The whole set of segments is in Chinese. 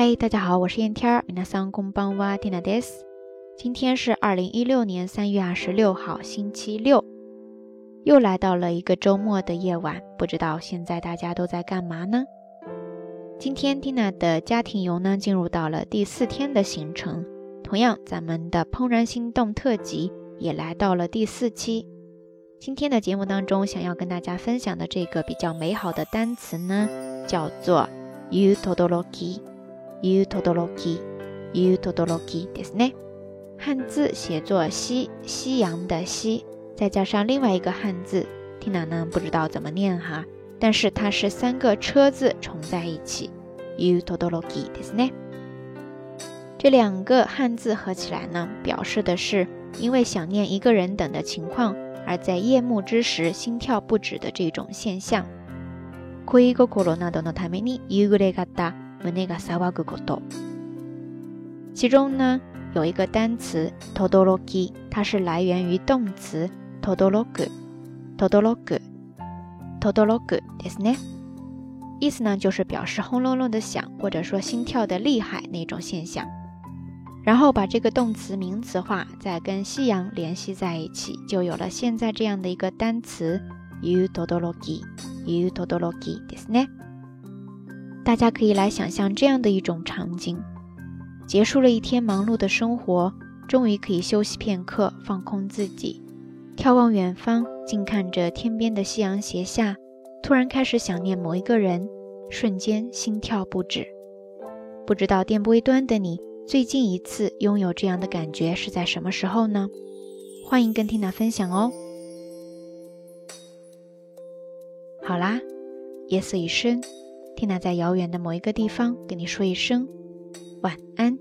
嗨，大家好，我是燕天儿，米娜桑工帮挖蒂娜 d です。今天是二零一六年三月二十六号，星期六，又来到了一个周末的夜晚，不知道现在大家都在干嘛呢？今天蒂娜的家庭游呢，进入到了第四天的行程。同样，咱们的《怦然心动》特辑也来到了第四期。今天的节目当中，想要跟大家分享的这个比较美好的单词呢，叫做 “yutodoloki”。夕トドロキ夕トドロキですね。汉字写作夕夕阳的夕，再加上另外一个汉字，听楠呢不知道怎么念哈。但是它是三个车字重在一起。夕トドロキですね。这两个汉字合起来呢，表示的是因为想念一个人等的情况，而在夜幕之时心跳不止的这种现象。このために夕暮れが胸那个ぐこと。咕豆，其中呢有一个单词“トドロ i 它是来源于动词“トドロぐ、トドロぐ、トドロぐ”ですね。意思呢就是表示轰隆隆的响，或者说心跳的厉害那种现象。然后把这个动词名词化，再跟夕阳联系在一起，就有了现在这样的一个单词“ゆうトドロキ、ゆうトドロキ”ですね。大家可以来想象这样的一种场景：结束了一天忙碌的生活，终于可以休息片刻，放空自己，眺望远方，静看着天边的夕阳斜下，突然开始想念某一个人，瞬间心跳不止。不知道电波端的你，最近一次拥有这样的感觉是在什么时候呢？欢迎跟缇娜分享哦。好啦，夜色已深。蒂娜在遥远的某一个地方跟你说一声晚安。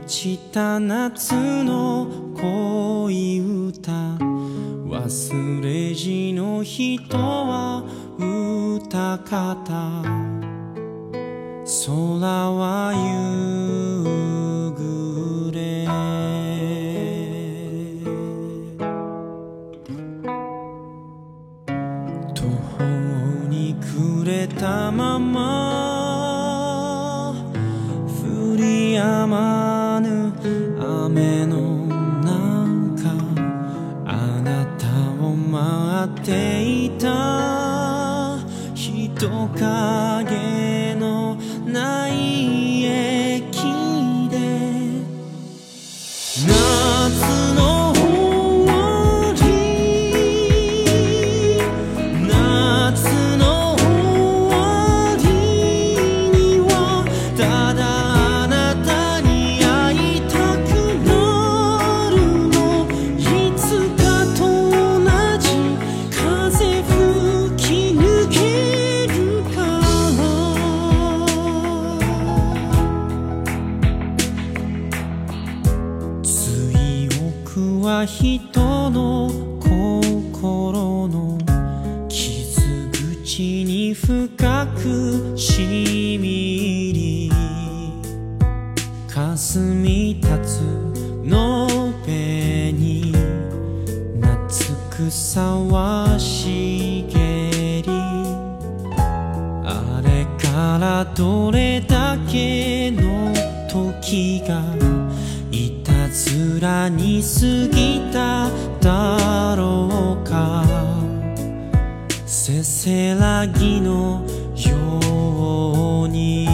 落ちた夏の恋歌忘れじの人は歌方空は言う雨の中あなたを待っていた人影は人の心の傷口に深くしみり霞み立つのべに夏草は茂りあれからどれだけの時がいたらに過ぎただろうかせせらぎのように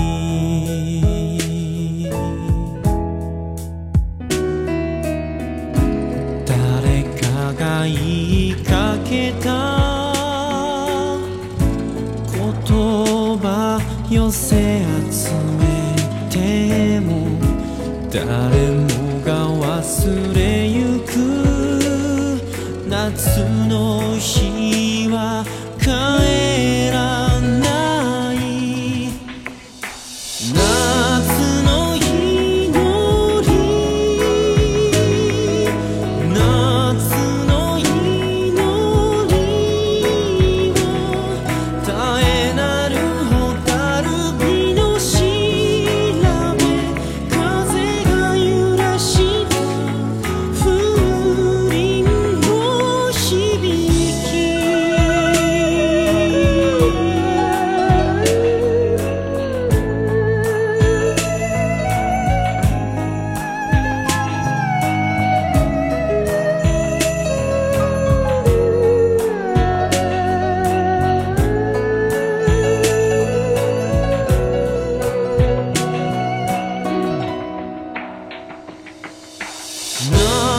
誰かが言いかけた言葉寄せ集めても誰もが忘れゆく夏の日は帰 No.